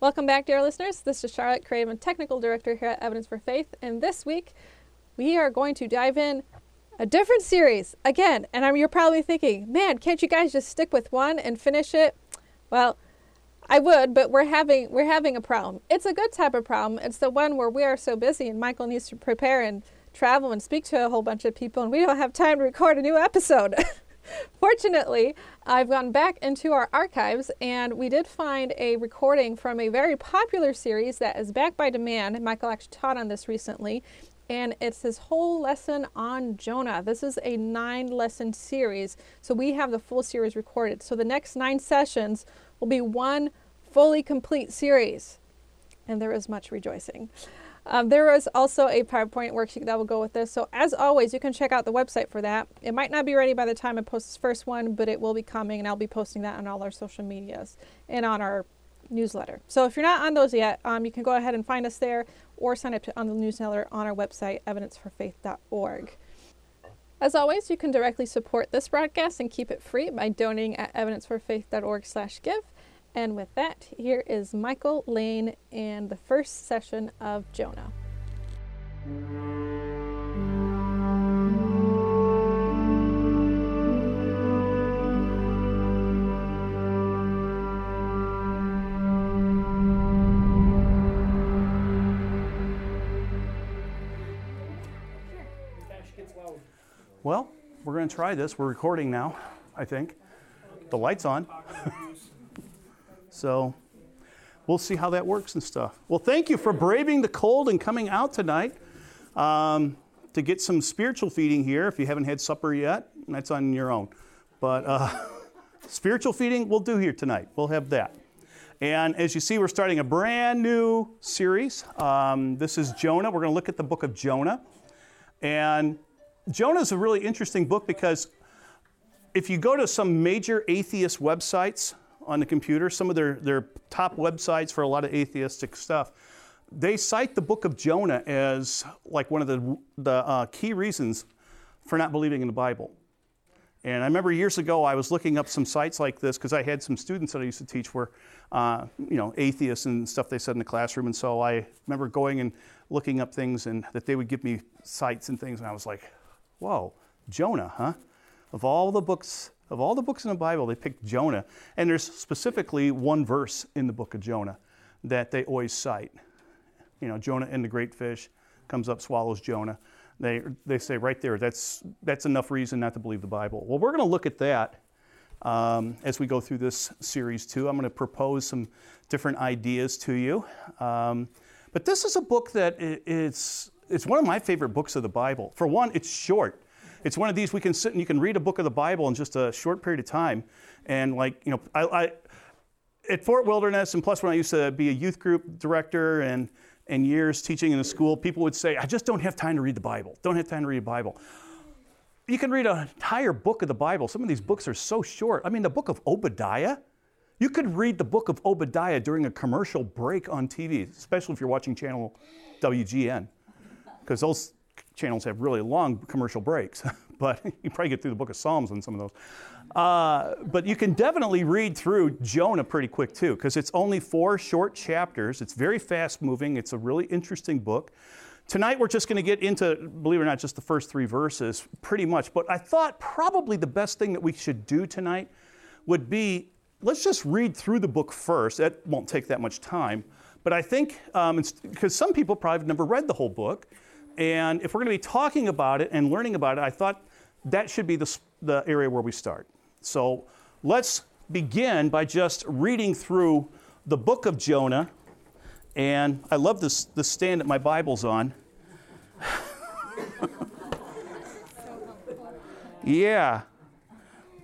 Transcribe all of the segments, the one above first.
Welcome back, dear listeners. This is Charlotte Craven, Technical Director here at Evidence for Faith, and this week we are going to dive in a different series again. And I'm, you're probably thinking, man, can't you guys just stick with one and finish it? Well, I would, but we're having we're having a problem. It's a good type of problem. It's the one where we are so busy, and Michael needs to prepare and travel and speak to a whole bunch of people, and we don't have time to record a new episode. Fortunately, I've gone back into our archives and we did find a recording from a very popular series that is back by demand. Michael actually taught on this recently, and it's his whole lesson on Jonah. This is a nine lesson series, so we have the full series recorded. So the next nine sessions will be one fully complete series, and there is much rejoicing. Um, there is also a PowerPoint worksheet that will go with this. So as always, you can check out the website for that. It might not be ready by the time I post this first one, but it will be coming, and I'll be posting that on all our social medias and on our newsletter. So if you're not on those yet, um, you can go ahead and find us there or sign up to, on the newsletter on our website, evidenceforfaith.org. As always, you can directly support this broadcast and keep it free by donating at evidenceforfaith.org/give. And with that, here is Michael Lane and the first session of Jonah. Well, we're going to try this. We're recording now, I think. The light's on. So we'll see how that works and stuff. Well, thank you for braving the cold and coming out tonight um, to get some spiritual feeding here. If you haven't had supper yet, that's on your own. But uh, spiritual feeding we'll do here tonight. We'll have that. And as you see, we're starting a brand new series. Um, this is Jonah. We're going to look at the book of Jonah. And Jonah is a really interesting book because if you go to some major atheist websites on the computer, some of their, their top websites for a lot of atheistic stuff, they cite the book of Jonah as like one of the, the uh, key reasons for not believing in the Bible. And I remember years ago, I was looking up some sites like this because I had some students that I used to teach were, uh, you know, atheists and stuff they said in the classroom. And so I remember going and looking up things and that they would give me sites and things. And I was like, whoa, Jonah, huh? Of all the books, of all the books in the Bible, they picked Jonah. And there's specifically one verse in the book of Jonah that they always cite. You know, Jonah and the great fish comes up, swallows Jonah. They, they say right there, that's, that's enough reason not to believe the Bible. Well, we're going to look at that um, as we go through this series too. I'm going to propose some different ideas to you. Um, but this is a book that it's, it's one of my favorite books of the Bible. For one, it's short. It's one of these we can sit and you can read a book of the Bible in just a short period of time. And like, you know, I, I at Fort Wilderness, and plus when I used to be a youth group director and, and years teaching in a school, people would say, I just don't have time to read the Bible. Don't have time to read the Bible. You can read an entire book of the Bible. Some of these books are so short. I mean, the book of Obadiah, you could read the book of Obadiah during a commercial break on TV, especially if you're watching channel WGN because those channels have really long commercial breaks. but you probably get through the book of Psalms on some of those. Uh, but you can definitely read through Jonah pretty quick too, because it's only four short chapters. It's very fast moving. It's a really interesting book. Tonight we're just going to get into, believe it or not, just the first three verses, pretty much. But I thought probably the best thing that we should do tonight would be let's just read through the book first. That won't take that much time. But I think, because um, some people probably have never read the whole book, and if we're going to be talking about it and learning about it, I thought that should be the, the area where we start. So let's begin by just reading through the book of Jonah. And I love this, this stand that my Bible's on. yeah,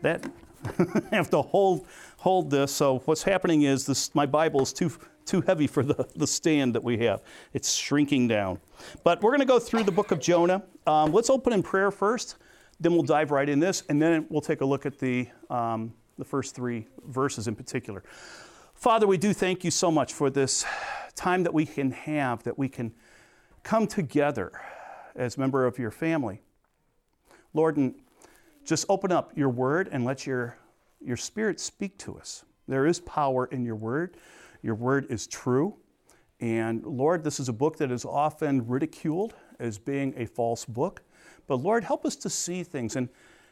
that I have to hold hold this. So what's happening is this my Bible is too too heavy for the, the stand that we have. It's shrinking down. But we're going to go through the book of Jonah. Um, let's open in prayer first, then we'll dive right in this, and then we'll take a look at the, um, the first three verses in particular. Father, we do thank you so much for this time that we can have, that we can come together as member of your family. Lord, and just open up your word and let your, your spirit speak to us. There is power in your word. Your word is true. And Lord, this is a book that is often ridiculed as being a false book. But Lord, help us to see things and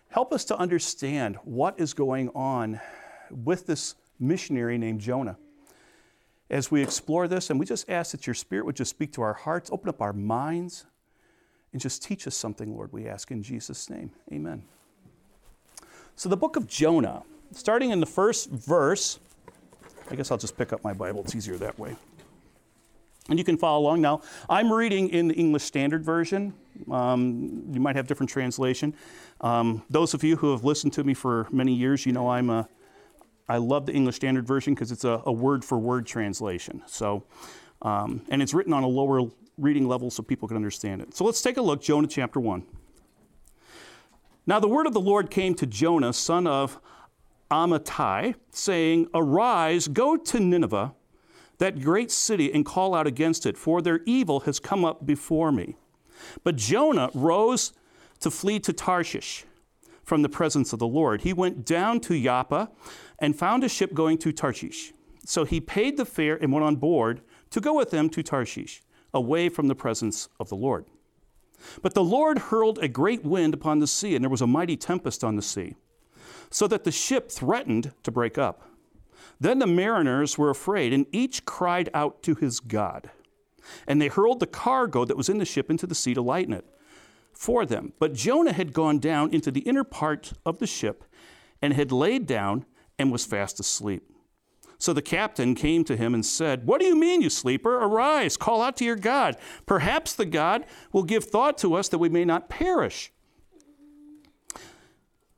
help us to understand what is going on with this missionary named Jonah. As we explore this, and we just ask that your Spirit would just speak to our hearts, open up our minds, and just teach us something, Lord, we ask in Jesus' name. Amen. So, the book of Jonah, starting in the first verse, I guess I'll just pick up my Bible, it's easier that way. And you can follow along now. I'm reading in the English Standard Version. Um, you might have different translation. Um, those of you who have listened to me for many years, you know I'm a, I love the English Standard Version because it's a, word for word translation. So, um, and it's written on a lower reading level so people can understand it. So let's take a look, Jonah chapter 1. Now the word of the Lord came to Jonah, son of Amittai, saying, Arise, go to Nineveh that great city and call out against it, for their evil has come up before me. But Jonah rose to flee to Tarshish from the presence of the Lord. He went down to Joppa and found a ship going to Tarshish. So he paid the fare and went on board to go with them to Tarshish, away from the presence of the Lord. But the Lord hurled a great wind upon the sea, and there was a mighty tempest on the sea, so that the ship threatened to break up. Then the mariners were afraid, and each cried out to his God. And they hurled the cargo that was in the ship into the sea to lighten it for them. But Jonah had gone down into the inner part of the ship and had laid down and was fast asleep. So the captain came to him and said, What do you mean, you sleeper? Arise, call out to your God. Perhaps the God will give thought to us that we may not perish.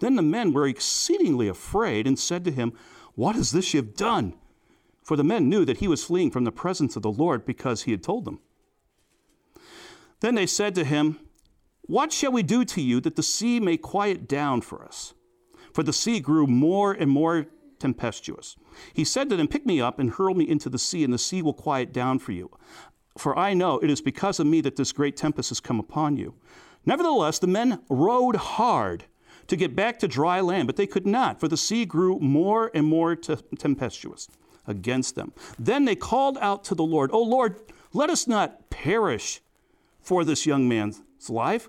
Then the men were exceedingly afraid and said to him, What is this you have done? For the men knew that he was fleeing from the presence of the Lord because he had told them. Then they said to him, What shall we do to you that the sea may quiet down for us? For the sea grew more and more tempestuous. He said to them, Pick me up and hurl me into the sea, and the sea will quiet down for you. For I know it is because of me that this great tempest has come upon you. Nevertheless, the men rowed hard to get back to dry land, but they could not, for the sea grew more and more tempestuous against them. Then they called out to the Lord, O Lord, let us not perish for this young man's life,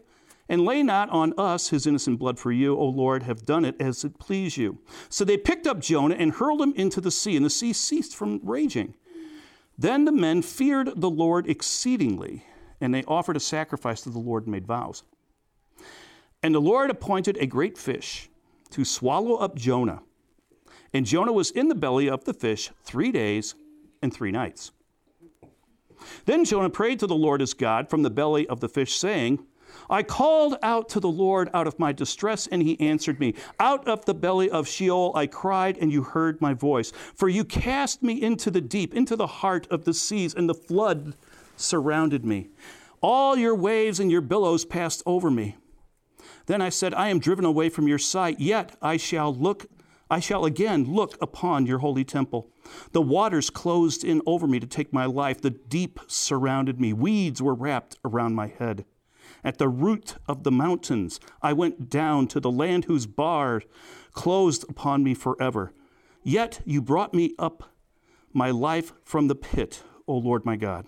and lay not on us his innocent blood, for you, O Lord, have done it as it pleased you. So they picked up Jonah and hurled him into the sea, and the sea ceased from raging. Then the men feared the Lord exceedingly, and they offered a sacrifice to the Lord and made vows. And the Lord appointed a great fish to swallow up Jonah. And Jonah was in the belly of the fish three days and three nights. Then Jonah prayed to the Lord his God from the belly of the fish, saying, I called out to the Lord out of my distress, and he answered me. Out of the belly of Sheol I cried, and you heard my voice. For you cast me into the deep, into the heart of the seas, and the flood surrounded me. All your waves and your billows passed over me. Then I said, I am driven away from your sight, yet I shall look I shall again look upon your holy temple. The waters closed in over me to take my life. The deep surrounded me. Weeds were wrapped around my head. At the root of the mountains, I went down to the land whose bars closed upon me forever. Yet you brought me up my life from the pit, O Lord my God.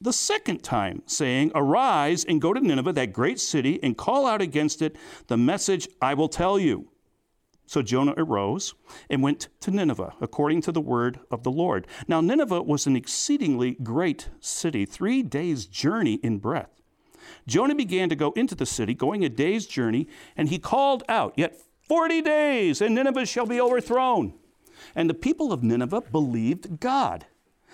the second time, saying, Arise and go to Nineveh, that great city, and call out against it the message I will tell you. So Jonah arose and went to Nineveh, according to the word of the Lord. Now, Nineveh was an exceedingly great city, three days' journey in breadth. Jonah began to go into the city, going a day's journey, and he called out, Yet 40 days, and Nineveh shall be overthrown. And the people of Nineveh believed God.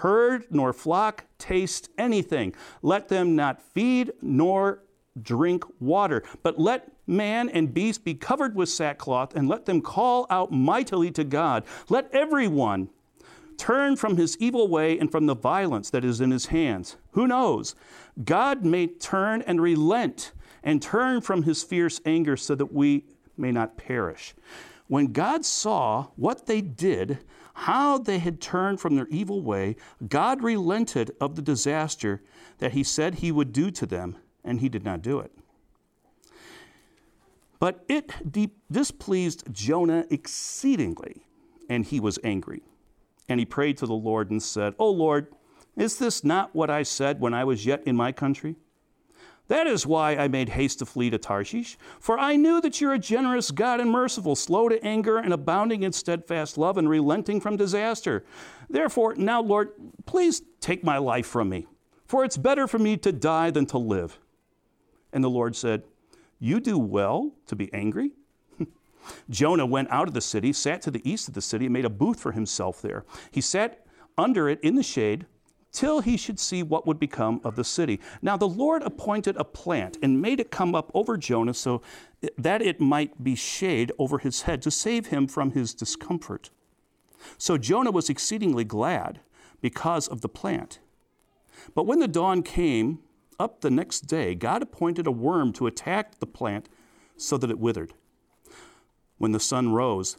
herd nor flock taste anything. Let them not feed nor drink water, but let man and beast be covered with sackcloth, and let them call out mightily to God. Let everyone turn from his evil way and from the violence that is in his hands. Who knows? God may turn and relent and turn from his fierce anger so that we may not perish. When God saw what they did, how they had turned from their evil way, God relented of the disaster that he said he would do to them, and he did not do it. But it displeased Jonah exceedingly, and he was angry. And he prayed to the Lord and said, O Lord, is this not what I said when I was yet in my country? That is why I made haste to flee to Tarshish, for I knew that you're a generous God and merciful, slow to anger and abounding in steadfast love and relenting from disaster. Therefore, now, Lord, please take my life from me, for it's better for me to die than to live. And the Lord said, you do well to be angry. Jonah went out of the city, sat to the east of the city, and made a booth for himself there. He sat under it in the shade till he should see what would become of the city. Now the Lord appointed a plant and made it come up over Jonah so that it might be shade over his head to save him from his discomfort. So Jonah was exceedingly glad because of the plant. But when the dawn came, up the next day, God appointed a worm to attack the plant so that it withered. When the sun rose,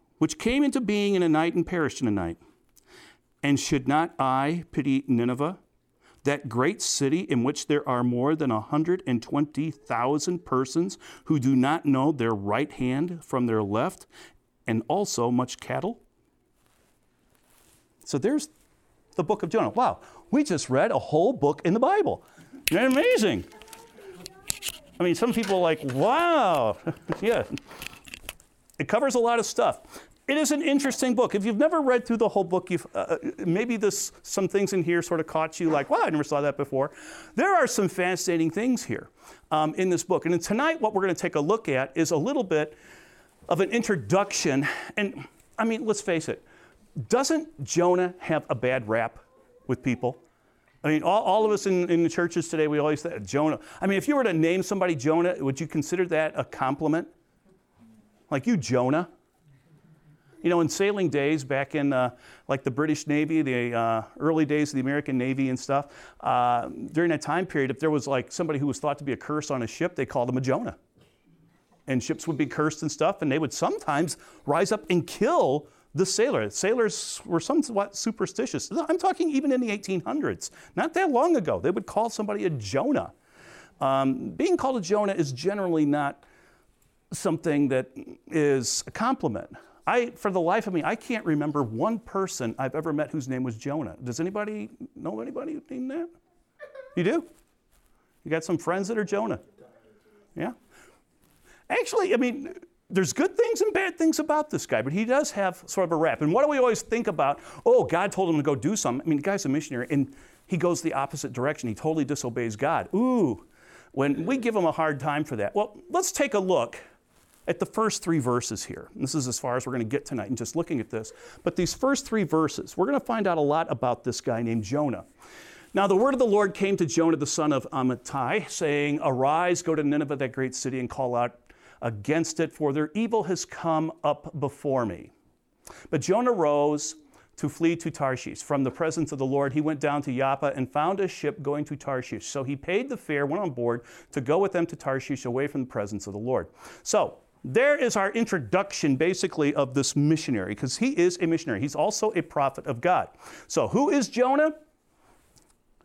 which came into being in a night and perished in a night. And should not I pity Nineveh, that great city in which there are more than 120,000 persons who do not know their right hand from their left, and also much cattle? So there's the book of Jonah. Wow, we just read a whole book in the Bible. Isn't amazing? I mean, some people are like, wow, yeah. It covers a lot of stuff. It is an interesting book. If you've never read through the whole book, you've, uh, uh, maybe this, some things in here sort of caught you like, wow, I never saw that before. There are some fascinating things here um, in this book. And tonight, what we're going to take a look at is a little bit of an introduction. And I mean, let's face it, doesn't Jonah have a bad rap with people? I mean, all, all of us in, in the churches today, we always say Jonah. I mean, if you were to name somebody Jonah, would you consider that a compliment? Like you, Jonah? You know, in sailing days, back in uh, like the British Navy, the uh, early days of the American Navy and stuff, uh, during that time period, if there was like somebody who was thought to be a curse on a ship, they called him a Jonah. And ships would be cursed and stuff, and they would sometimes rise up and kill the sailor. Sailors were somewhat superstitious. I'm talking even in the 1800s, not that long ago. They would call somebody a Jonah. Um, being called a Jonah is generally not something that is a compliment. I, for the life of me, I can't remember one person I've ever met whose name was Jonah. Does anybody know anybody named that? You do? You got some friends that are Jonah? Yeah. Actually, I mean, there's good things and bad things about this guy, but he does have sort of a rap. And what do we always think about? Oh, God told him to go do something. I mean, the guy's a missionary, and he goes the opposite direction. He totally disobeys God. Ooh, when we give him a hard time for that. Well, let's take a look at the first three verses here. This is as far as we're going to get tonight in just looking at this. But these first three verses, we're going to find out a lot about this guy named Jonah. Now, the word of the Lord came to Jonah, the son of Amittai, saying, Arise, go to Nineveh, that great city, and call out against it, for their evil has come up before me. But Jonah rose to flee to Tarshish. From the presence of the Lord, he went down to Joppa and found a ship going to Tarshish. So he paid the fare, went on board to go with them to Tarshish away from the presence of the Lord. So there is our introduction, basically, of this missionary, because he is a missionary. He's also a prophet of God. So, who is Jonah?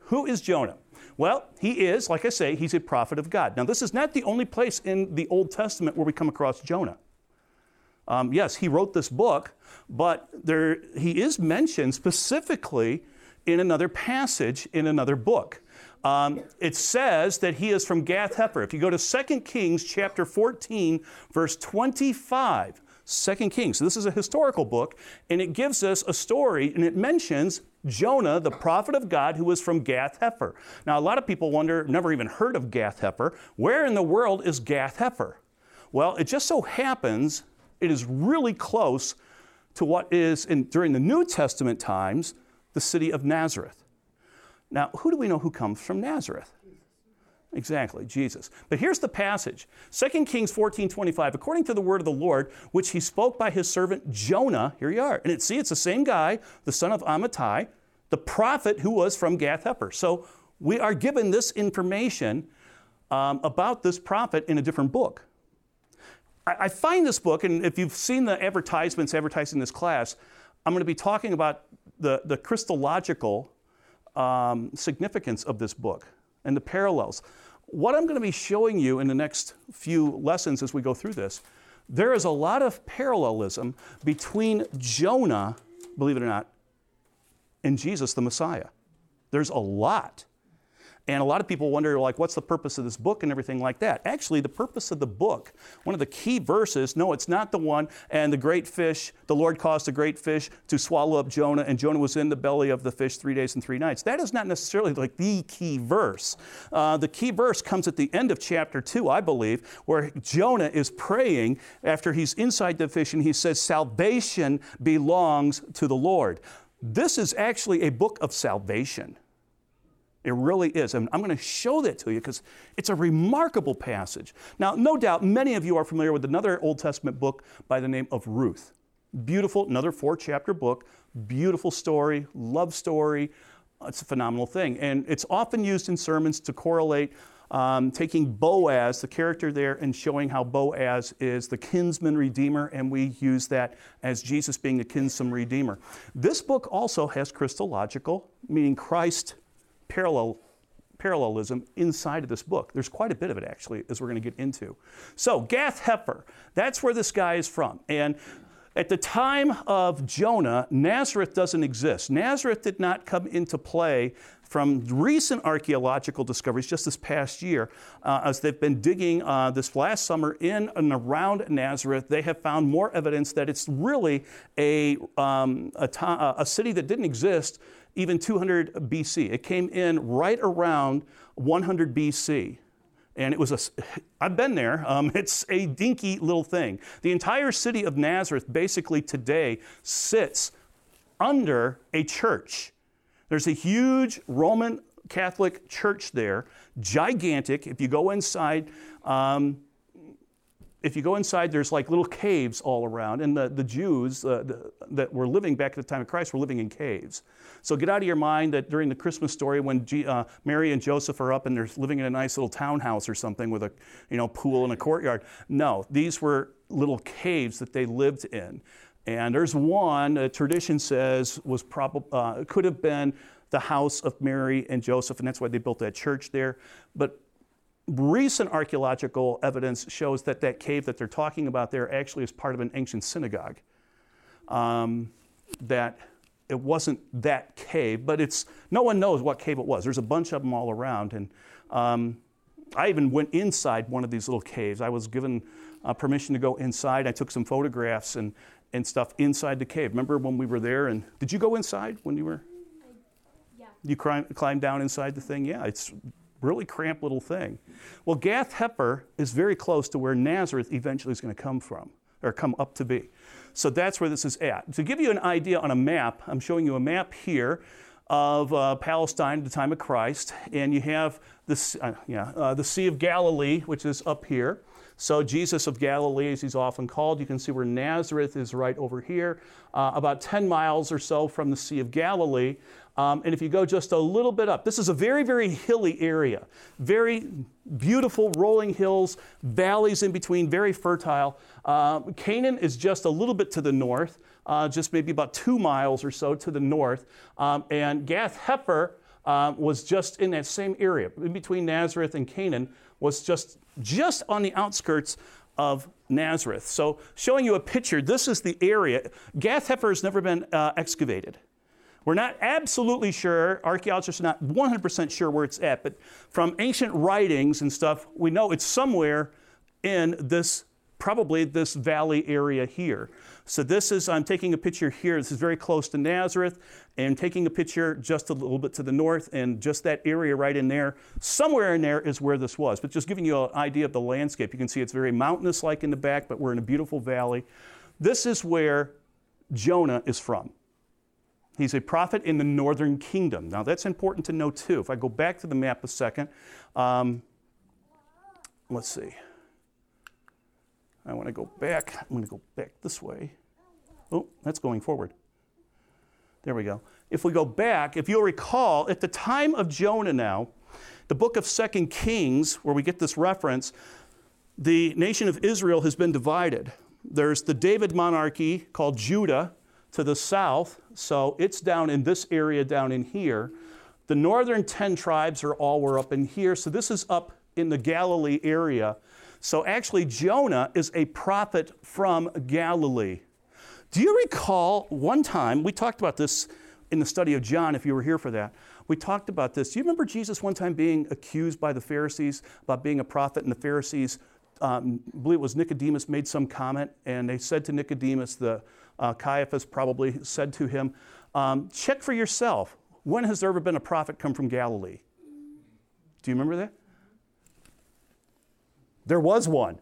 Who is Jonah? Well, he is, like I say, he's a prophet of God. Now, this is not the only place in the Old Testament where we come across Jonah. Um, yes, he wrote this book, but there, he is mentioned specifically in another passage in another book. Um, it says that he is from Gath Hepher. If you go to 2 Kings chapter 14, verse 25, 2 Kings. So this is a historical book, and it gives us a story, and it mentions Jonah, the prophet of God, who was from Gath Hepher. Now, a lot of people wonder, never even heard of Gath Hepher. Where in the world is Gath Hepher? Well, it just so happens it is really close to what is, in, during the New Testament times, the city of Nazareth. Now, who do we know who comes from Nazareth? Exactly, Jesus. But here's the passage 2 Kings 14 25. According to the word of the Lord, which he spoke by his servant Jonah, here you are. And it, see, it's the same guy, the son of Amittai, the prophet who was from Gath Hepher. So we are given this information um, about this prophet in a different book. I, I find this book, and if you've seen the advertisements advertising this class, I'm going to be talking about the, the Christological um, significance of this book and the parallels. What I'm going to be showing you in the next few lessons as we go through this, there is a lot of parallelism between Jonah, believe it or not, and Jesus the Messiah. There's a lot. And a lot of people wonder, like, what's the purpose of this book and everything like that? Actually, the purpose of the book, one of the key verses, no, it's not the one, and the great fish, the Lord caused the great fish to swallow up Jonah, and Jonah was in the belly of the fish three days and three nights. That is not necessarily like the key verse. Uh, the key verse comes at the end of chapter two, I believe, where Jonah is praying after he's inside the fish, and he says, Salvation belongs to the Lord. This is actually a book of salvation. It really is. And I'm going to show that to you because it's a remarkable passage. Now, no doubt many of you are familiar with another Old Testament book by the name of Ruth. Beautiful, another four chapter book, beautiful story, love story. It's a phenomenal thing. And it's often used in sermons to correlate um, taking Boaz, the character there, and showing how Boaz is the kinsman redeemer, and we use that as Jesus being the kinsman redeemer. This book also has Christological, meaning Christ parallel parallelism inside of this book. There's quite a bit of it actually, as we're going to get into. So, Gath Hepher, that's where this guy is from. And at the time of Jonah, Nazareth doesn't exist. Nazareth did not come into play from recent archaeological discoveries just this past year, uh, as they've been digging uh, this last summer in and around Nazareth, they have found more evidence that it's really a, um, a, to- a city that didn't exist even 200 BC. It came in right around 100 BC. And it was a, I've been there, um, it's a dinky little thing. The entire city of Nazareth basically today sits under a church. There's a huge Roman Catholic church there, gigantic. If you go inside, um, if you go inside, there's like little caves all around, and the, the Jews uh, the, that were living back at the time of Christ were living in caves. So get out of your mind that during the Christmas story, when G, uh, Mary and Joseph are up and they're living in a nice little townhouse or something with a you know pool and a courtyard. No, these were little caves that they lived in. And there's one, uh, tradition says, was probably uh, could have been the house of Mary and Joseph, and that's why they built that church there. But recent archaeological evidence shows that that cave that they're talking about there actually is part of an ancient synagogue. Um, that it wasn't that cave, but it's no one knows what cave it was. There's a bunch of them all around, and um, I even went inside one of these little caves. I was given uh, permission to go inside. I took some photographs and and stuff inside the cave. Remember when we were there? And did you go inside when you were? Yeah. You climb, climb down inside the thing? Yeah, it's really cramped little thing. Well, Gath Hepher is very close to where Nazareth eventually is going to come from, or come up to be. So that's where this is at. To give you an idea on a map, I'm showing you a map here of uh, Palestine at the time of Christ, and you have the, uh, yeah, uh, the Sea of Galilee, which is up here. So, Jesus of Galilee, as he's often called, you can see where Nazareth is right over here, uh, about 10 miles or so from the Sea of Galilee. Um, and if you go just a little bit up, this is a very, very hilly area. Very beautiful rolling hills, valleys in between, very fertile. Uh, Cana is just a little bit to the north, uh, just maybe about two miles or so to the north. Um, and Gath Hepher uh, was just in that same area, in between Nazareth and Cana, was just, just on the outskirts of Nazareth. So, showing you a picture, this is the area. Gath Hepher has never been uh, excavated. We're not absolutely sure, archaeologists are not 100% sure where it's at, but from ancient writings and stuff, we know it's somewhere in this, probably this valley area here. So this is, I'm taking a picture here. This is very close to Nazareth, and taking a picture just a little bit to the north, and just that area right in there. Somewhere in there is where this was. But just giving you an idea of the landscape, you can see it's very mountainous like in the back, but we're in a beautiful valley. This is where Jonah is from. He's a prophet in the northern kingdom. Now, that's important to know too. If I go back to the map a second, um, let's see. I want to go back. I'm going to go back this way. Oh, that's going forward. There we go. If we go back, if you'll recall, at the time of Jonah now, the book of Second Kings, where we get this reference, the nation of Israel has been divided. There's the David monarchy called Judah, to the south, so it's down in this area down in here. The northern 10 tribes are all were up in here, so this is up in the Galilee area. So actually, Jonah is a prophet from Galilee. Do you recall one time, we talked about this in the study of John, if you were here for that. We talked about this. Do you remember Jesus one time being accused by the Pharisees about being a prophet, and the Pharisees, um, I believe it was Nicodemus, made some comment, and they said to Nicodemus, the uh, Caiaphas probably said to him, um, Check for yourself. When has there ever been a prophet come from Galilee? Do you remember that? There was one.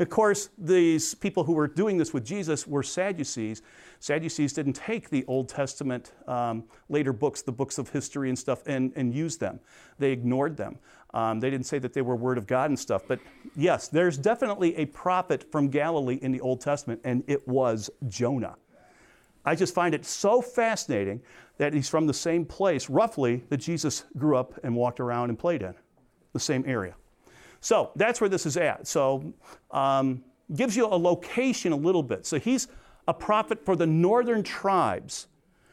Of course, these people who were doing this with Jesus were Sadducees. Sadducees didn't take the Old Testament um, later books, the books of history and stuff, and, and use them. They ignored them. Um, they didn't say that they were Word of God and stuff. But yes, there's definitely a prophet from Galilee in the Old Testament, and it was Jonah. I just find it so fascinating that he's from the same place, roughly, that Jesus grew up and walked around and played in, the same area. So that's where this is at. So um, gives you a location a little bit. So he's a prophet for the northern tribes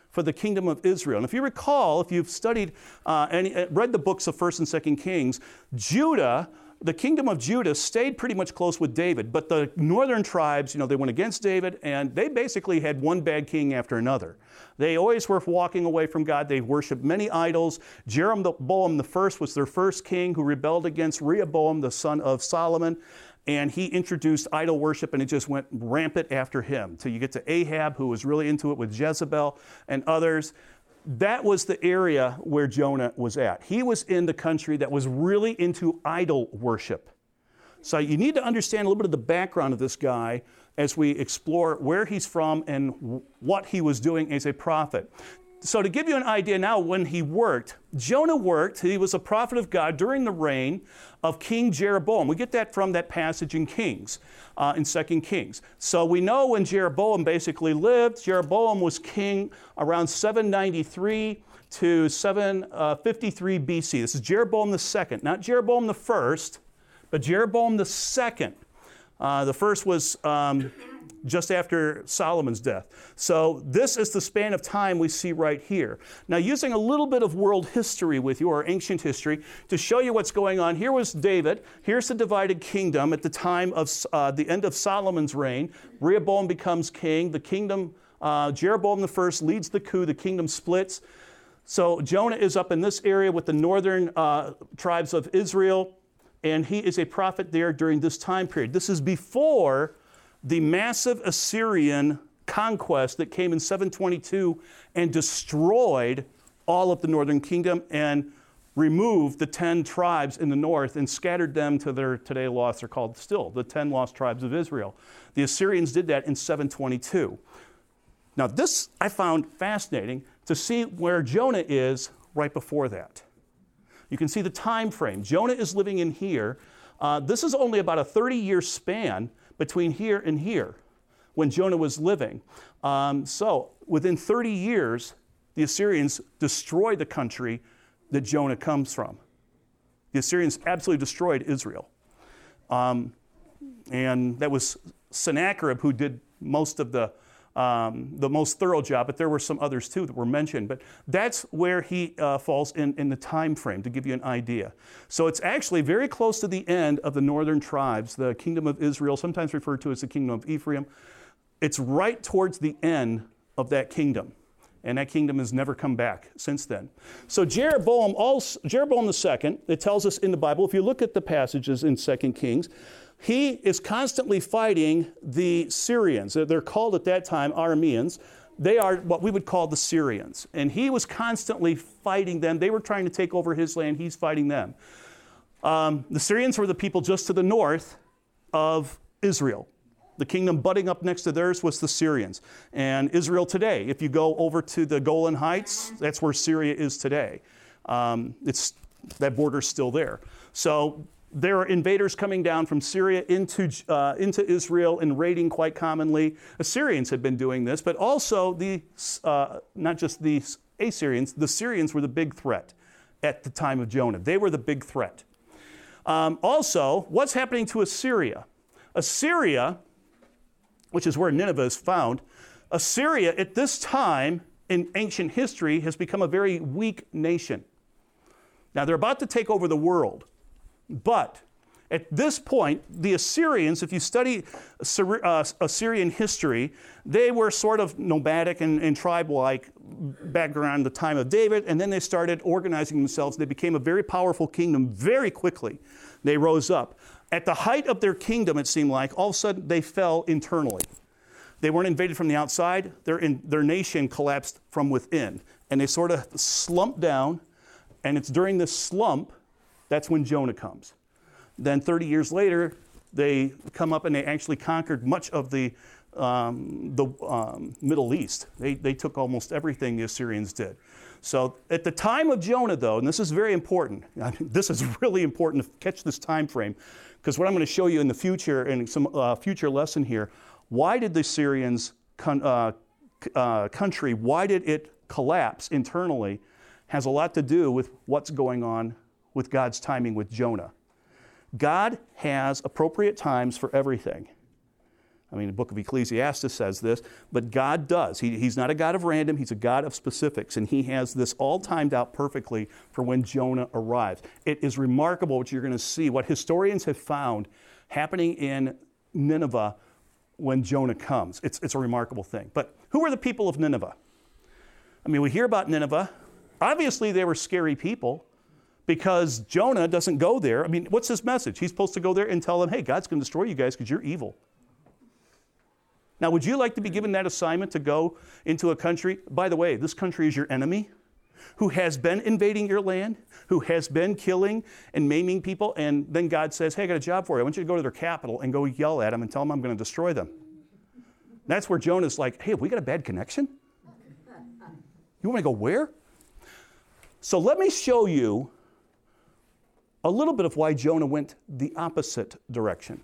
for the kingdom of Israel. And if you recall, if you've studied uh, and uh, read the books of First and Second Kings, Judah the kingdom of Judah stayed pretty much close with David, but the northern tribes, you know, they went against David and they basically had one bad king after another. They always were walking away from God. They worshiped many idols. Jeroboam the first was their first king who rebelled against Rehoboam, the son of Solomon, and he introduced idol worship and it just went rampant after him. Till you get to Ahab, who was really into it with Jezebel and others that was the area where Jonah was at. He was in the country that was really into idol worship. So you need to understand a little bit of the background of this guy as we explore where he's from and what he was doing as a prophet so to give you an idea now, when he worked, Jonah worked, he was a prophet of God during the reign of King Jeroboam. We get that from that passage in Kings, uh, in 2 Kings. So we know when Jeroboam basically lived, Jeroboam was king around 793 to 753 BC. This is Jeroboam second, not Jeroboam the first, but Jeroboam the second. Uh, the first was um, just after Solomon's death. So, this is the span of time we see right here. Now, using a little bit of world history with you, or ancient history, to show you what's going on, here was David. Here's the divided kingdom at the time of uh, the end of Solomon's reign. Rehoboam becomes king. The kingdom, uh, Jeroboam I leads the coup, the kingdom splits. So, Jonah is up in this area with the northern uh, tribes of Israel, and he is a prophet there during this time period. This is before the massive Assyrian conquest that came in 722 and destroyed all of the northern kingdom and removed the 10 tribes in the north and scattered them to their today lost, they're called still, the 10 lost tribes of Israel. The Assyrians did that in 722. Now, this I found fascinating to see where Jonah is right before that. You can see the time frame. Jonah is living in here. Uh, this is only about a 30 year span between here and here when Jonah was living. Um, so, within 30 years, the Assyrians destroyed the country that Jonah comes from. The Assyrians absolutely destroyed Israel. Um, and that was Sennacherib who did most of the, um, the most thorough job, but there were some others too that were mentioned. But that's where he uh, falls in, in the time frame to give you an idea. So it's actually very close to the end of the northern tribes, the kingdom of Israel, sometimes referred to as the kingdom of Ephraim. It's right towards the end of that kingdom and that kingdom has never come back since then. So Jeroboam, also, Jeroboam II, it tells us in the Bible, if you look at the passages in 2 Kings, he is constantly fighting the Syrians. They're called at that time Arameans. They are what we would call the Syrians. And he was constantly fighting them. They were trying to take over his land. He's fighting them. Um, the Syrians were the people just to the north of Israel. The kingdom butting up next to theirs was the Syrians. And Israel today, if you go over to the Golan Heights, that's where Syria is today. Um, it's, that border's still there. So there are invaders coming down from Syria into, uh, into Israel and raiding quite commonly. Assyrians had been doing this, but also the, uh, not just the Assyrians, the Syrians were the big threat at the time of Jonah. They were the big threat. Um, also, what's happening to Assyria? Assyria which is where Nineveh is found, Assyria at this time in ancient history has become a very weak nation. Now they're about to take over the world, but at this point, the Assyrians, if you study uh, Assyrian history, they were sort of nomadic and, and tribe like back around the time of David, and then they started organizing themselves. They became a very powerful kingdom very quickly. They rose up. At the height of their kingdom, it seemed like, all of a sudden they fell internally. They weren't invaded from the outside, their, in, their nation collapsed from within. And they sort of slumped down, and it's during this slump that's when Jonah comes. Then 30 years later, they come up and they actually conquered much of the, um, the um, Middle East. They, they took almost everything the Assyrians did. So at the time of Jonah, though, and this is very important, I mean, this is really important to catch this time frame, because what I'm going to show you in the future, in some uh, future lesson here, why did the Syrians' con- uh, uh, country, why did it collapse internally, has a lot to do with what's going on with God's timing with Jonah. God has appropriate times for everything. I mean, the book of Ecclesiastes says this, but God does. He, he's not a God of random, He's a God of specifics, and He has this all timed out perfectly for when Jonah arrives. It is remarkable what you're going to see, what historians have found happening in Nineveh when Jonah comes. It's, it's a remarkable thing. But who are the people of Nineveh? I mean, we hear about Nineveh. Obviously, they were scary people because Jonah doesn't go there. I mean, what's his message? He's supposed to go there and tell them, hey, God's going to destroy you guys because you're evil. Now, would you like to be given that assignment to go into a country? By the way, this country is your enemy who has been invading your land, who has been killing and maiming people, and then God says, Hey, I got a job for you. I want you to go to their capital and go yell at them and tell them I'm going to destroy them. That's where Jonah's like, Hey, have we got a bad connection? You want me to go where? So let me show you a little bit of why Jonah went the opposite direction.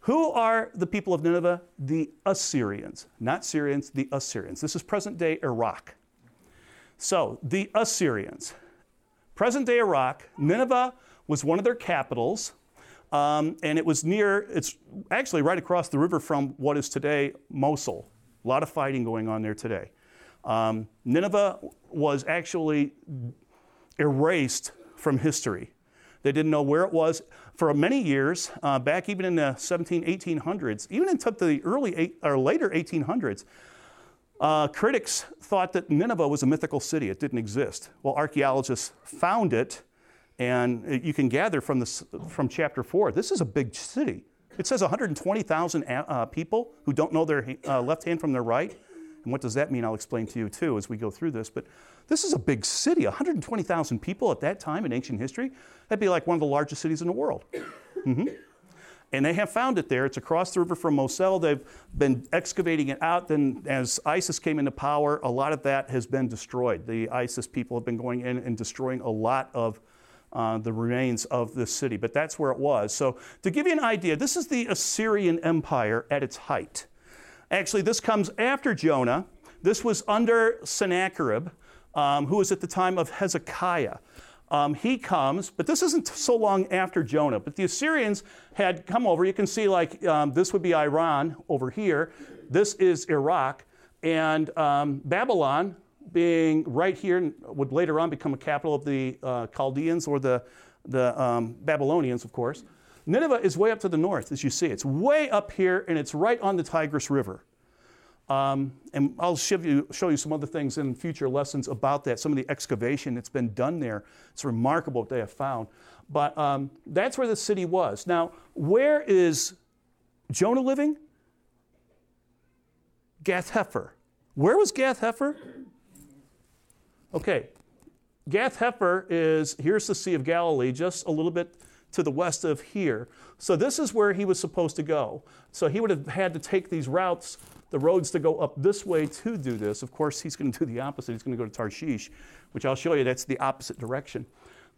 Who are the people of Nineveh? The Assyrians, not Syrians, the Assyrians. This is present day Iraq. So, the Assyrians. Present day Iraq, Nineveh was one of their capitals, um, and it was near, it's actually right across the river from what is today Mosul. A lot of fighting going on there today. Um, Nineveh was actually erased from history. They didn't know where it was for many years, uh, back even in the 17, 1800s, even into the early eight, or later 1800s. Uh, critics thought that Nineveh was a mythical city. It didn't exist. Well, archaeologists found it, and you can gather from, this, from chapter 4 this is a big city. It says 120,000 uh, people who don't know their uh, left hand from their right. And what does that mean? I'll explain to you too as we go through this. But this is a big city, 120,000 people at that time in ancient history. That'd be like one of the largest cities in the world. Mm-hmm. And they have found it there. It's across the river from Mosul. They've been excavating it out. Then, as ISIS came into power, a lot of that has been destroyed. The ISIS people have been going in and destroying a lot of uh, the remains of this city. But that's where it was. So, to give you an idea, this is the Assyrian Empire at its height. Actually, this comes after Jonah. This was under Sennacherib, um, who was at the time of Hezekiah. Um, he comes, but this isn't so long after Jonah. But the Assyrians had come over. You can see, like, um, this would be Iran over here. This is Iraq. And um, Babylon, being right here, would later on become a capital of the uh, Chaldeans or the, the um, Babylonians, of course. Nineveh is way up to the north, as you see. It's way up here, and it's right on the Tigris River. Um, and I'll show you, show you some other things in future lessons about that, some of the excavation that's been done there. It's remarkable what they have found. But um, that's where the city was. Now, where is Jonah living? Gath Hepher. Where was Gath Hepher? Okay, Gath Hepher is here's the Sea of Galilee, just a little bit to the west of here. So this is where he was supposed to go. So he would have had to take these routes the roads to go up this way to do this. Of course, he's going to do the opposite. He's going to go to Tarshish, which I'll show you that's the opposite direction.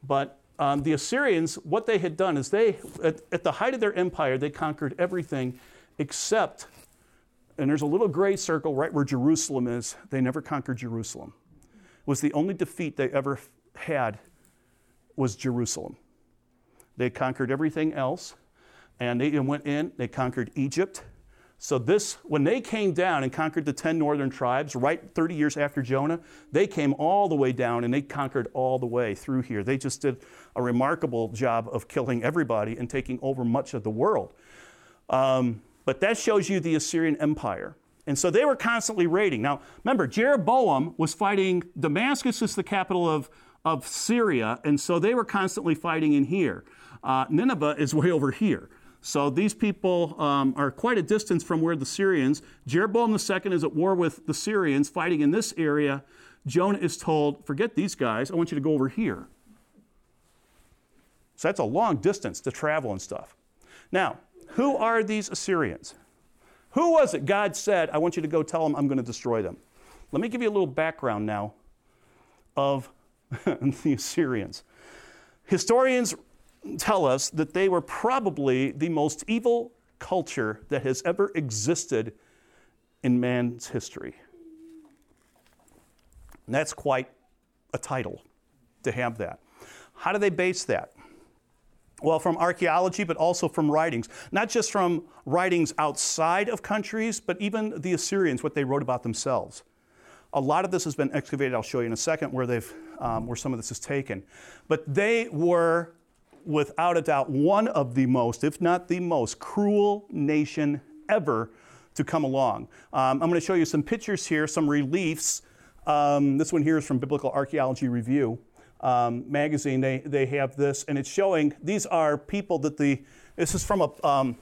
But um, the Assyrians, what they had done is they, at, at the height of their empire, they conquered everything except, and there's a little gray circle right where Jerusalem is, they never conquered Jerusalem. It was the only defeat they ever had was Jerusalem. They conquered everything else, and they went in, they conquered Egypt, so, this, when they came down and conquered the 10 northern tribes, right 30 years after Jonah, they came all the way down and they conquered all the way through here. They just did a remarkable job of killing everybody and taking over much of the world. Um, but that shows you the Assyrian Empire. And so they were constantly raiding. Now, remember, Jeroboam was fighting, Damascus is the capital of, of Syria, and so they were constantly fighting in here. Uh, Nineveh is way over here. So these people um, are quite a distance from where the Syrians, Jeroboam II is at war with the Syrians, fighting in this area. Jonah is told, forget these guys, I want you to go over here. So that's a long distance to travel and stuff. Now, who are these Assyrians? Who was it God said, I want you to go tell them I'm going to destroy them? Let me give you a little background now of the Assyrians. Historians tell us that they were probably the most evil culture that has ever existed in man's history. And that's quite a title to have that. How do they base that? Well, from archaeology, but also from writings. Not just from writings outside of countries, but even the Assyrians, what they wrote about themselves. A lot of this has been excavated. I'll show you in a second where they've um, where some of this is taken. But they were without a doubt, one of the most, if not the most, cruel nation ever to come along. Um, I'm going to show you some pictures here, some reliefs. Um, this one here is from Biblical Archaeology Review um, magazine. They, they have this, and it's showing these are people that the, this is from a, um,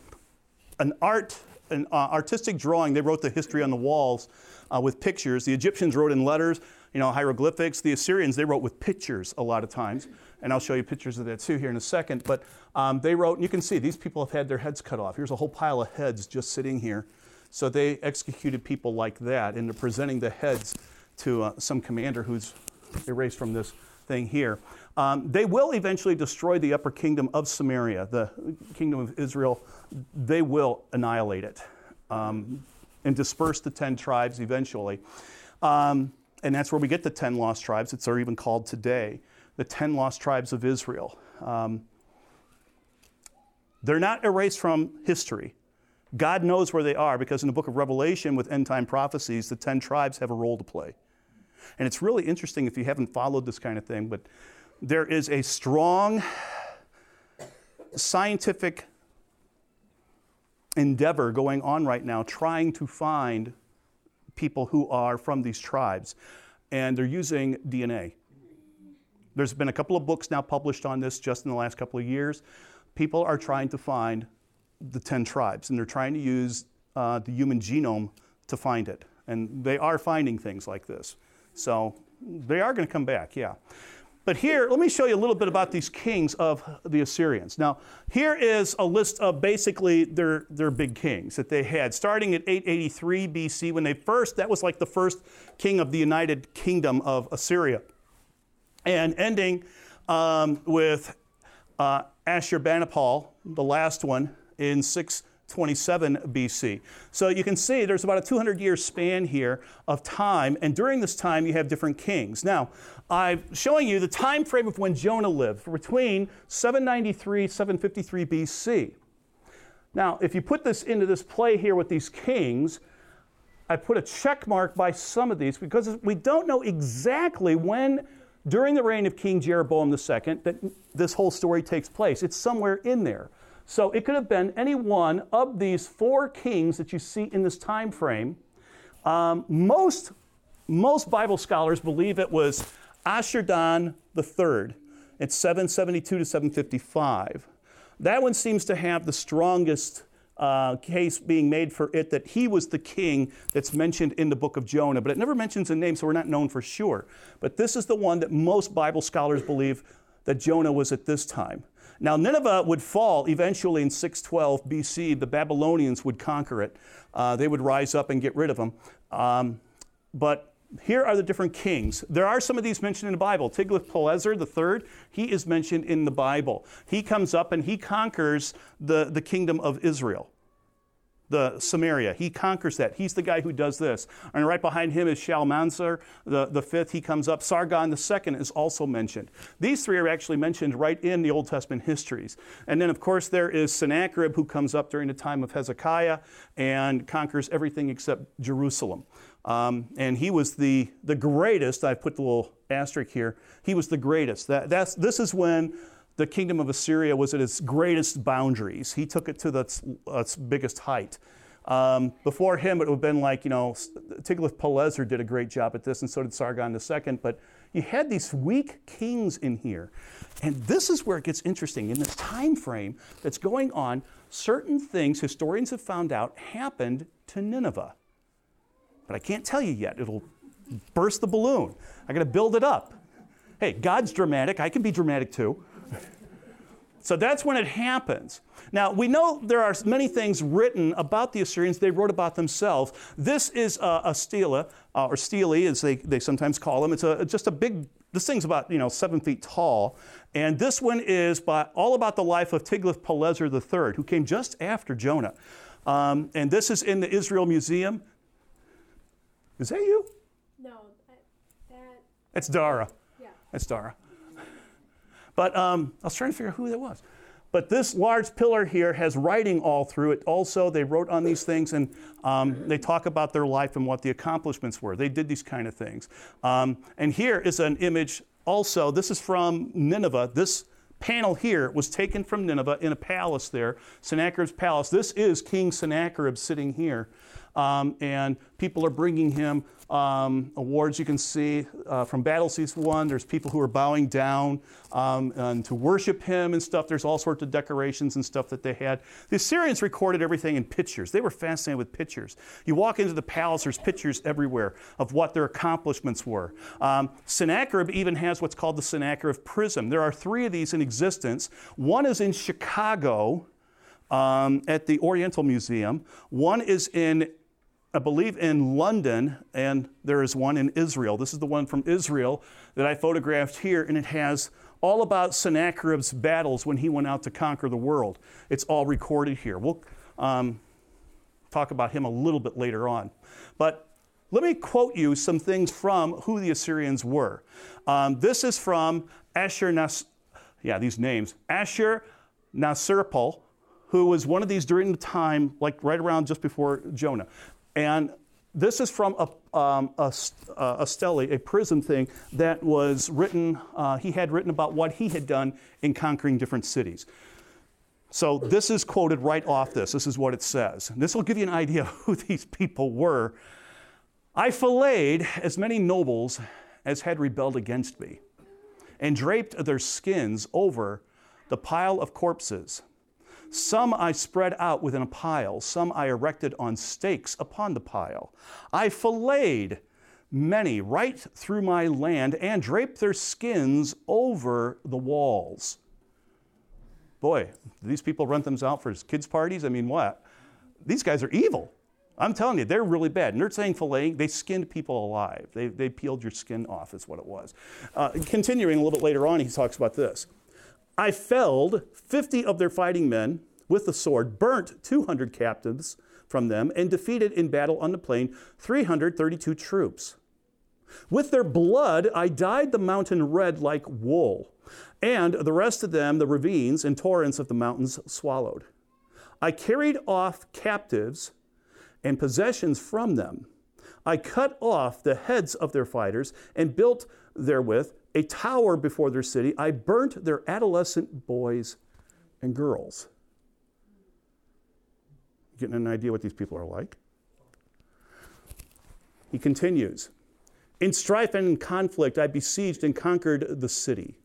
an art, an uh, artistic drawing. They wrote the history on the walls uh, with pictures. The Egyptians wrote in letters, you know, hieroglyphics. The Assyrians, they wrote with pictures a lot of times and I'll show you pictures of that too here in a second. But um, they wrote, and you can see these people have had their heads cut off. Here's a whole pile of heads just sitting here. So they executed people like that, and they're presenting the heads to uh, some commander who's erased from this thing here. Um, they will eventually destroy the upper kingdom of Samaria, the kingdom of Israel. They will annihilate it um, and disperse the 10 tribes eventually. Um, and that's where we get the 10 lost tribes. It's are even called today the 10 lost tribes of Israel. Um, they're not erased from history. God knows where they are because in the book of Revelation, with end time prophecies, the 10 tribes have a role to play. And it's really interesting if you haven't followed this kind of thing, but there is a strong scientific endeavor going on right now trying to find people who are from these tribes. And they're using DNA. There's been a couple of books now published on this just in the last couple of years. People are trying to find the 10 tribes, and they're trying to use uh, the human genome to find it. And they are finding things like this. So they are going to come back, yeah. But here, let me show you a little bit about these kings of the Assyrians. Now, here is a list of basically their, their big kings that they had, starting at 883 BC when they first, that was like the first king of the United Kingdom of Assyria, and ending um, with uh, Ashurbanipal, the last one, in 627 BC. So you can see there's about a 200 year span here of time, and during this time you have different kings. Now, I'm showing you the time frame of when Jonah lived, between 793 753 BC. Now, if you put this into this play here with these kings, I put a check mark by some of these because we don't know exactly when during the reign of King Jeroboam II that this whole story takes place. It's somewhere in there. So it could have been any one of these four kings that you see in this time frame. Um, most, most Bible scholars believe it was Ashurdan III. It's 772 to 755. That one seems to have the strongest uh, case being made for it that he was the king that's mentioned in the book of Jonah, but it never mentions a name, so we're not known for sure. But this is the one that most Bible scholars believe that Jonah was at this time. Now, Nineveh would fall eventually in 612 BC. The Babylonians would conquer it. Uh, they would rise up and get rid of them. Um, but here are the different kings. There are some of these mentioned in the Bible. Tiglath-Pileser III, he is mentioned in the Bible. He comes up and he conquers the, the kingdom of Israel the Samaria. He conquers that. He's the guy who does this. And right behind him is Shalmaneser, the, the fifth. He comes up. Sargon the second is also mentioned. These three are actually mentioned right in the Old Testament histories. And then, of course, there is Sennacherib who comes up during the time of Hezekiah and conquers everything except Jerusalem. Um, and he was the, the greatest. I've put the little asterisk here. He was the greatest. That, that's, this is when the kingdom of Assyria was at its greatest boundaries. He took it to its, its biggest height. Um, before him, it would have been like, you know, Tiglath-Pileser did a great job at this, and so did Sargon II. But you had these weak kings in here. And this is where it gets interesting. In this time frame that's going on, certain things historians have found out happened to Nineveh. But I can't tell you yet. It'll burst the balloon. I got to build it up. Hey, God's dramatic. I can be dramatic too. So that's when it happens. Now, we know there are many things written about the Assyrians. They wrote about themselves. This is a, a stela, uh, or stele, as they, they sometimes call them. It's a, just a big, this thing's about, you know, seven feet tall. And this one is by, all about the life of Tiglath-Pileser III, who came just after Jonah. Um, and this is in the Israel Museum. Is that you? No, that. That's Dara. Yeah. That's Dara. But um, I was trying to figure out who that was. But this large pillar here has writing all through it. Also, they wrote on these things and um, they talk about their life and what the accomplishments were. They did these kind of things. Um, and here is an image also. This is from Nineveh. This panel here was taken from Nineveh in a palace there, Sennacherib's palace. This is King Sennacherib sitting here. Um, and people are bringing him um, awards you can see uh, from Battleseas 1. There's people who are bowing down um, and to worship him and stuff. There's all sorts of decorations and stuff that they had. The Assyrians recorded everything in pictures. They were fascinated with pictures. You walk into the palace, there's pictures everywhere of what their accomplishments were. Um, Sennacherib even has what's called the Sennacherib Prism. There are three of these in existence. One is in Chicago. Um, at the Oriental Museum. One is in I believe in London, and there is one in Israel. This is the one from Israel that I photographed here, and it has all about Sennacherib's battles when he went out to conquer the world. It's all recorded here. We'll um, talk about him a little bit later on. But let me quote you some things from who the Assyrians were. Um, this is from Ashur Nas, yeah, these names. Ashur Nasirpal, who was one of these during the time, like right around just before Jonah. And this is from a, um, a, a stele, a prism thing that was written, uh, he had written about what he had done in conquering different cities. So this is quoted right off this. This is what it says. And this will give you an idea of who these people were. I filleted as many nobles as had rebelled against me, and draped their skins over the pile of corpses. Some I spread out within a pile, some I erected on stakes upon the pile. I filleted many right through my land and draped their skins over the walls. Boy, these people rent them out for kids' parties? I mean, what? These guys are evil. I'm telling you, they're really bad. And they're saying filleting, they skinned people alive. They, they peeled your skin off, is what it was. Uh, continuing a little bit later on, he talks about this. I felled 50 of their fighting men with the sword, burnt 200 captives from them, and defeated in battle on the plain 332 troops. With their blood, I dyed the mountain red like wool, and the rest of them the ravines and torrents of the mountains swallowed. I carried off captives and possessions from them. I cut off the heads of their fighters and built therewith a tower before their city. I burnt their adolescent boys and girls. Getting an idea what these people are like? He continues In strife and in conflict, I besieged and conquered the city.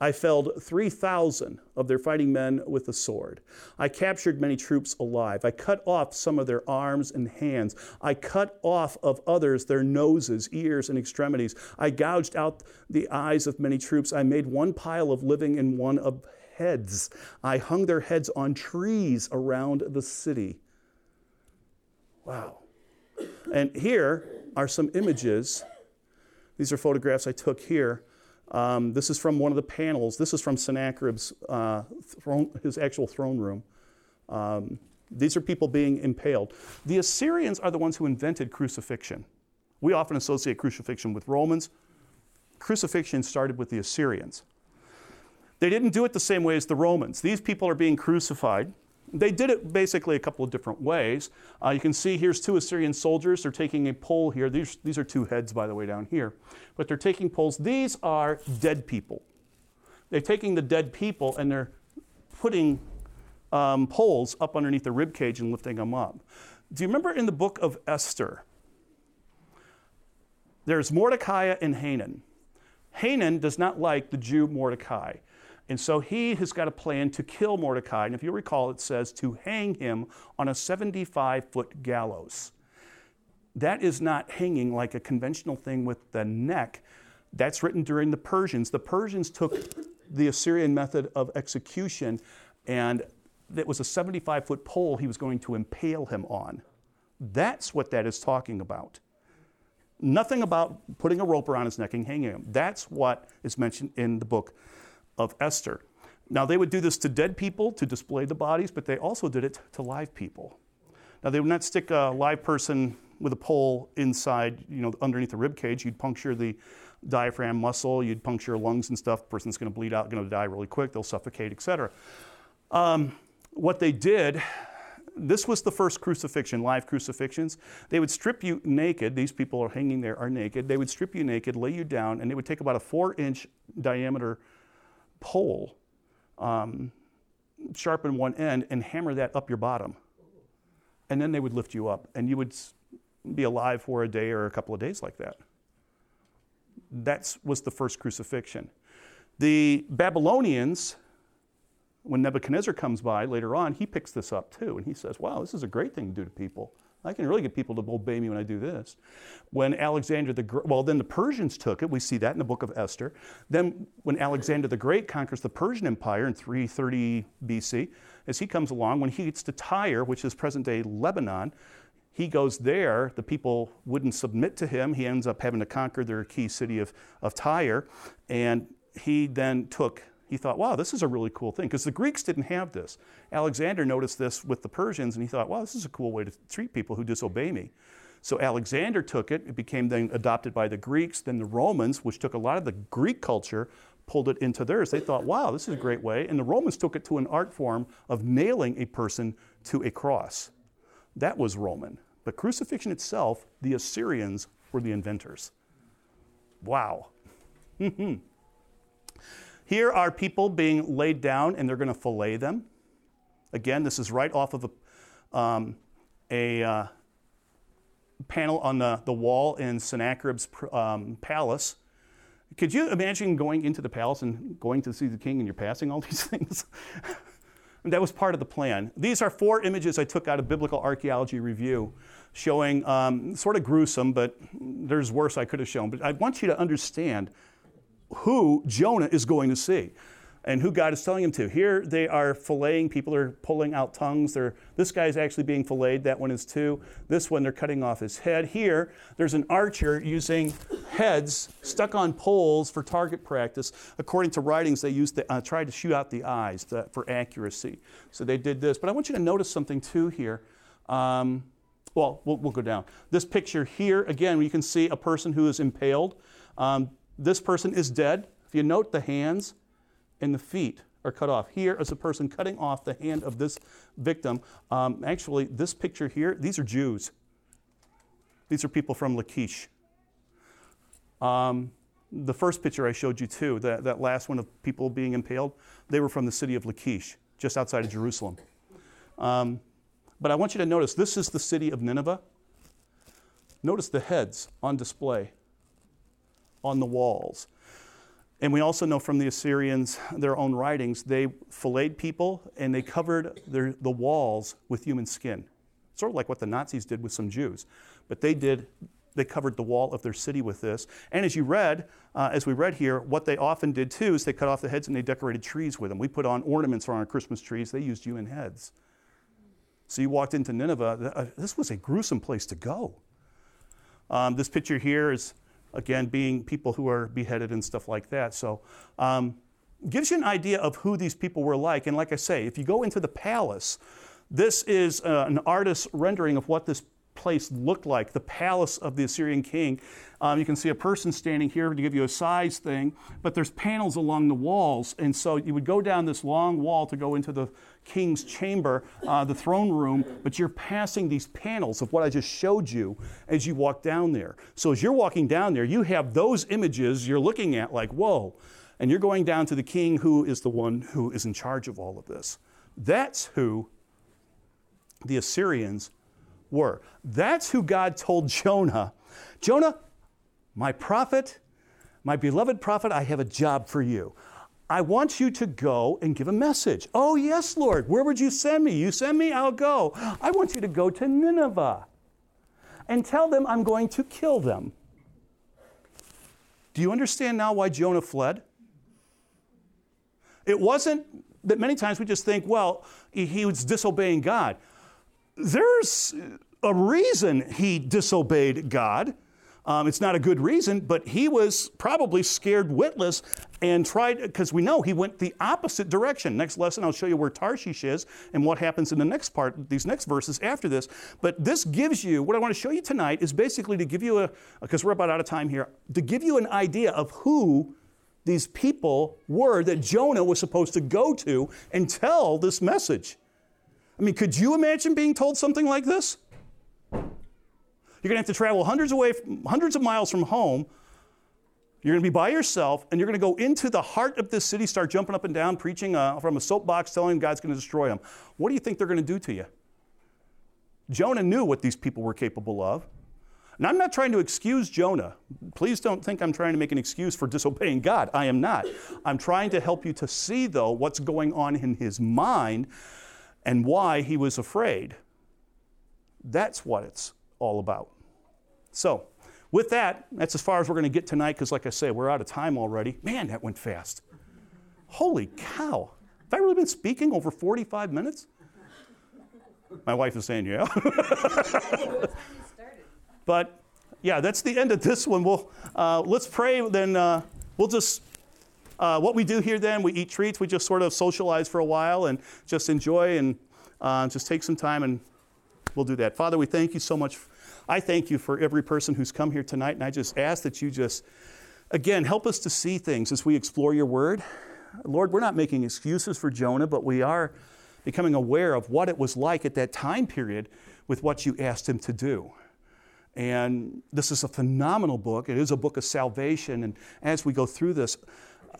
I felled 3,000 of their fighting men with the sword. I captured many troops alive. I cut off some of their arms and hands. I cut off of others their noses, ears, and extremities. I gouged out the eyes of many troops. I made one pile of living and one of heads. I hung their heads on trees around the city. Wow. And here are some images. These are photographs I took here um, this is from one of the panels. This is from Sennacherib's uh, throne, his actual throne room. Um, these are people being impaled. The Assyrians are the ones who invented crucifixion. We often associate crucifixion with Romans. Crucifixion started with the Assyrians. They didn't do it the same way as the Romans. These people are being crucified they did it basically a couple of different ways. Uh, you can see here's two Assyrian soldiers. They're taking a pole here. These, these are two heads, by the way, down here. But they're taking poles. These are dead people. They're taking the dead people and they're putting um, poles up underneath the rib cage and lifting them up. Do you remember in the book of Esther? There's Mordecai and Haman. Haman does not like the Jew Mordecai. And so he has got a plan to kill Mordecai. And if you recall, it says to hang him on a 75 foot gallows. That is not hanging like a conventional thing with the neck. That's written during the Persians. The Persians took the Assyrian method of execution, and it was a 75 foot pole he was going to impale him on. That's what that is talking about. Nothing about putting a rope around his neck and hanging him. That's what is mentioned in the book of Esther. Now, they would do this to dead people to display the bodies, but they also did it to live people. Now, they would not stick a live person with a pole inside, you know, underneath the rib cage. You'd puncture the diaphragm muscle, you'd puncture lungs and stuff. The person's going to bleed out, going to die really quick, they'll suffocate, etc. Um, what they did, this was the first crucifixion, live crucifixions. They would strip you naked. These people are hanging there are naked. They would strip you naked, lay you down, and they would take about a four inch diameter pole, um, sharpen one end, and hammer that up your bottom. And then they would lift you up, and you would be alive for a day or a couple of days like that. That was the first crucifixion. The Babylonians, when Nebuchadnezzar comes by later on, he picks this up too, and he says, Wow, this is a great thing to do to people. I can really get people to obey me when I do this. When Alexander the Great, well, then the Persians took it. We see that in the book of Esther. Then, when Alexander the Great conquers the Persian Empire in 330 BC, as he comes along, when he gets to Tyre, which is present day Lebanon, he goes there. The people wouldn't submit to him. He ends up having to conquer their key city of, of Tyre. And he then took he thought, wow, this is a really cool thing. Because the Greeks didn't have this. Alexander noticed this with the Persians, and he thought, wow, this is a cool way to treat people who disobey me. So Alexander took it. It became then adopted by the Greeks. Then the Romans, which took a lot of the Greek culture, pulled it into theirs. They thought, wow, this is a great way. And the Romans took it to an art form of nailing a person to a cross. That was Roman. But crucifixion itself, the Assyrians were the inventors. Wow. Hmm. Here are people being laid down and they're going to fillet them. Again, this is right off of a, um, a uh, panel on the, the wall in Sennacherib's um, palace. Could you imagine going into the palace and going to see the king and you're passing all these things? That was part of the plan. These are four images I took out of Biblical Archaeology Review showing um, sort of gruesome, but there's worse I could have shown. But I want you to understand who Jonah is going to see and who God is telling him to. Here they are filleting, people are pulling out tongues. They're, this guy is actually being filleted, that one is too. This one, they're cutting off his head. Here, there's an archer using heads stuck on poles for target practice. According to writings, they used the, uh, tried to shoot out the eyes to, for accuracy. So they did this. But I want you to notice something too here. Um, well, well, we'll go down. This picture here, again, you can see a person who is impaled. Um, this person is dead. If you note the hands, and the feet are cut off. Here is a person cutting off the hand of this victim. Um, actually, this picture here, these are Jews. These are people from Lachish. Um, the first picture I showed you too, that, that last one of people being impaled, they were from the city of Lachish, just outside of Jerusalem. Um, but I want you to notice this is the city of Nineveh. Notice the heads on display on the walls. And we also know from the Assyrians, their own writings, they filleted people and they covered their, the walls with human skin. Sort of like what the Nazis did with some Jews. But they did, they covered the wall of their city with this. And as you read, uh, as we read here, what they often did too is they cut off the heads and they decorated trees with them. We put on ornaments on our Christmas trees, they used human heads. So you walked into Nineveh, uh, this was a gruesome place to go. Um, this picture here is again, being people who are beheaded and stuff like that. So, um, gives you an idea of who these people were like. And like I say, if you go into the palace, this is uh, an artist's rendering of what this place looked like, the palace of the Assyrian king. Um, you can see a person standing here to give you a size thing, but there's panels along the walls. And so you would go down this long wall to go into the king's chamber, uh, the throne room, but you're passing these panels of what I just showed you as you walk down there. So as you're walking down there, you have those images you're looking at like, whoa. And you're going down to the king who is the one who is in charge of all of this. That's who the Assyrians were. That's who God told Jonah Jonah, my prophet, my beloved prophet, I have a job for you. I want you to go and give a message. Oh, yes, Lord. Where would you send me? You send me, I'll go. I want you to go to Nineveh and tell them I'm going to kill them. Do you understand now why Jonah fled? It wasn't that many times we just think, well, he was disobeying God. There's a reason he disobeyed God. Um, it's not a good reason, but he was probably scared witless and tried, because we know he went the opposite direction. Next lesson, I'll show you where Tarshish is and what happens in the next part, these next verses after this. But this gives you, what I want to show you tonight is basically to give you a, because we're about out of time here, to give you an idea of who these people were that Jonah was supposed to go to and tell this message. I mean, could you imagine being told something like this? You're going to have to travel hundreds, away, hundreds of miles from home. You're going to be by yourself, and you're going to go into the heart of this city, start jumping up and down, preaching uh, from a soapbox, telling God's going to destroy them. What do you think they're going to do to you? Jonah knew what these people were capable of. And I'm not trying to excuse Jonah. Please don't think I'm trying to make an excuse for disobeying God. I am not. I'm trying to help you to see, though, what's going on in his mind and why he was afraid. That's what it's all about. So, with that, that's as far as we're going to get tonight because, like I say, we're out of time already. Man, that went fast. Holy cow. Have I really been speaking over 45 minutes? My wife is saying, yeah. but yeah, that's the end of this one. We'll, uh, let's pray, then uh, we'll just, uh, what we do here then, we eat treats, we just sort of socialize for a while and just enjoy and uh, just take some time and we'll do that. Father, we thank you so much I thank you for every person who's come here tonight, and I just ask that you just, again, help us to see things as we explore your word. Lord, we're not making excuses for Jonah, but we are becoming aware of what it was like at that time period with what you asked him to do. And this is a phenomenal book. It is a book of salvation. And as we go through this,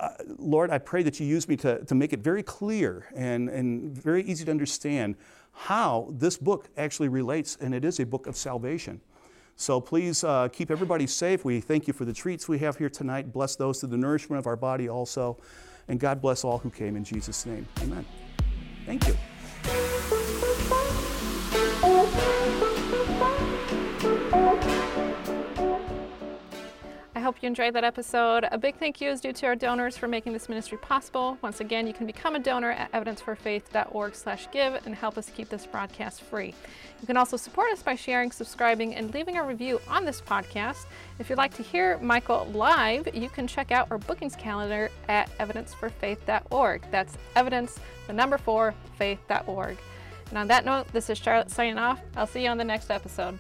uh, Lord, I pray that you use me to, to make it very clear and, and very easy to understand how this book actually relates, and it is a book of salvation. So please uh, keep everybody safe. We thank you for the treats we have here tonight. Bless those to the nourishment of our body also. And God bless all who came in Jesus' name. Amen. Thank you. Hope you enjoyed that episode. A big thank you is due to our donors for making this ministry possible. Once again, you can become a donor at evidenceforfaith.org/give and help us keep this broadcast free. You can also support us by sharing, subscribing, and leaving a review on this podcast. If you'd like to hear Michael live, you can check out our bookings calendar at evidenceforfaith.org. That's evidence, the number four, faith.org. And on that note, this is Charlotte signing off. I'll see you on the next episode.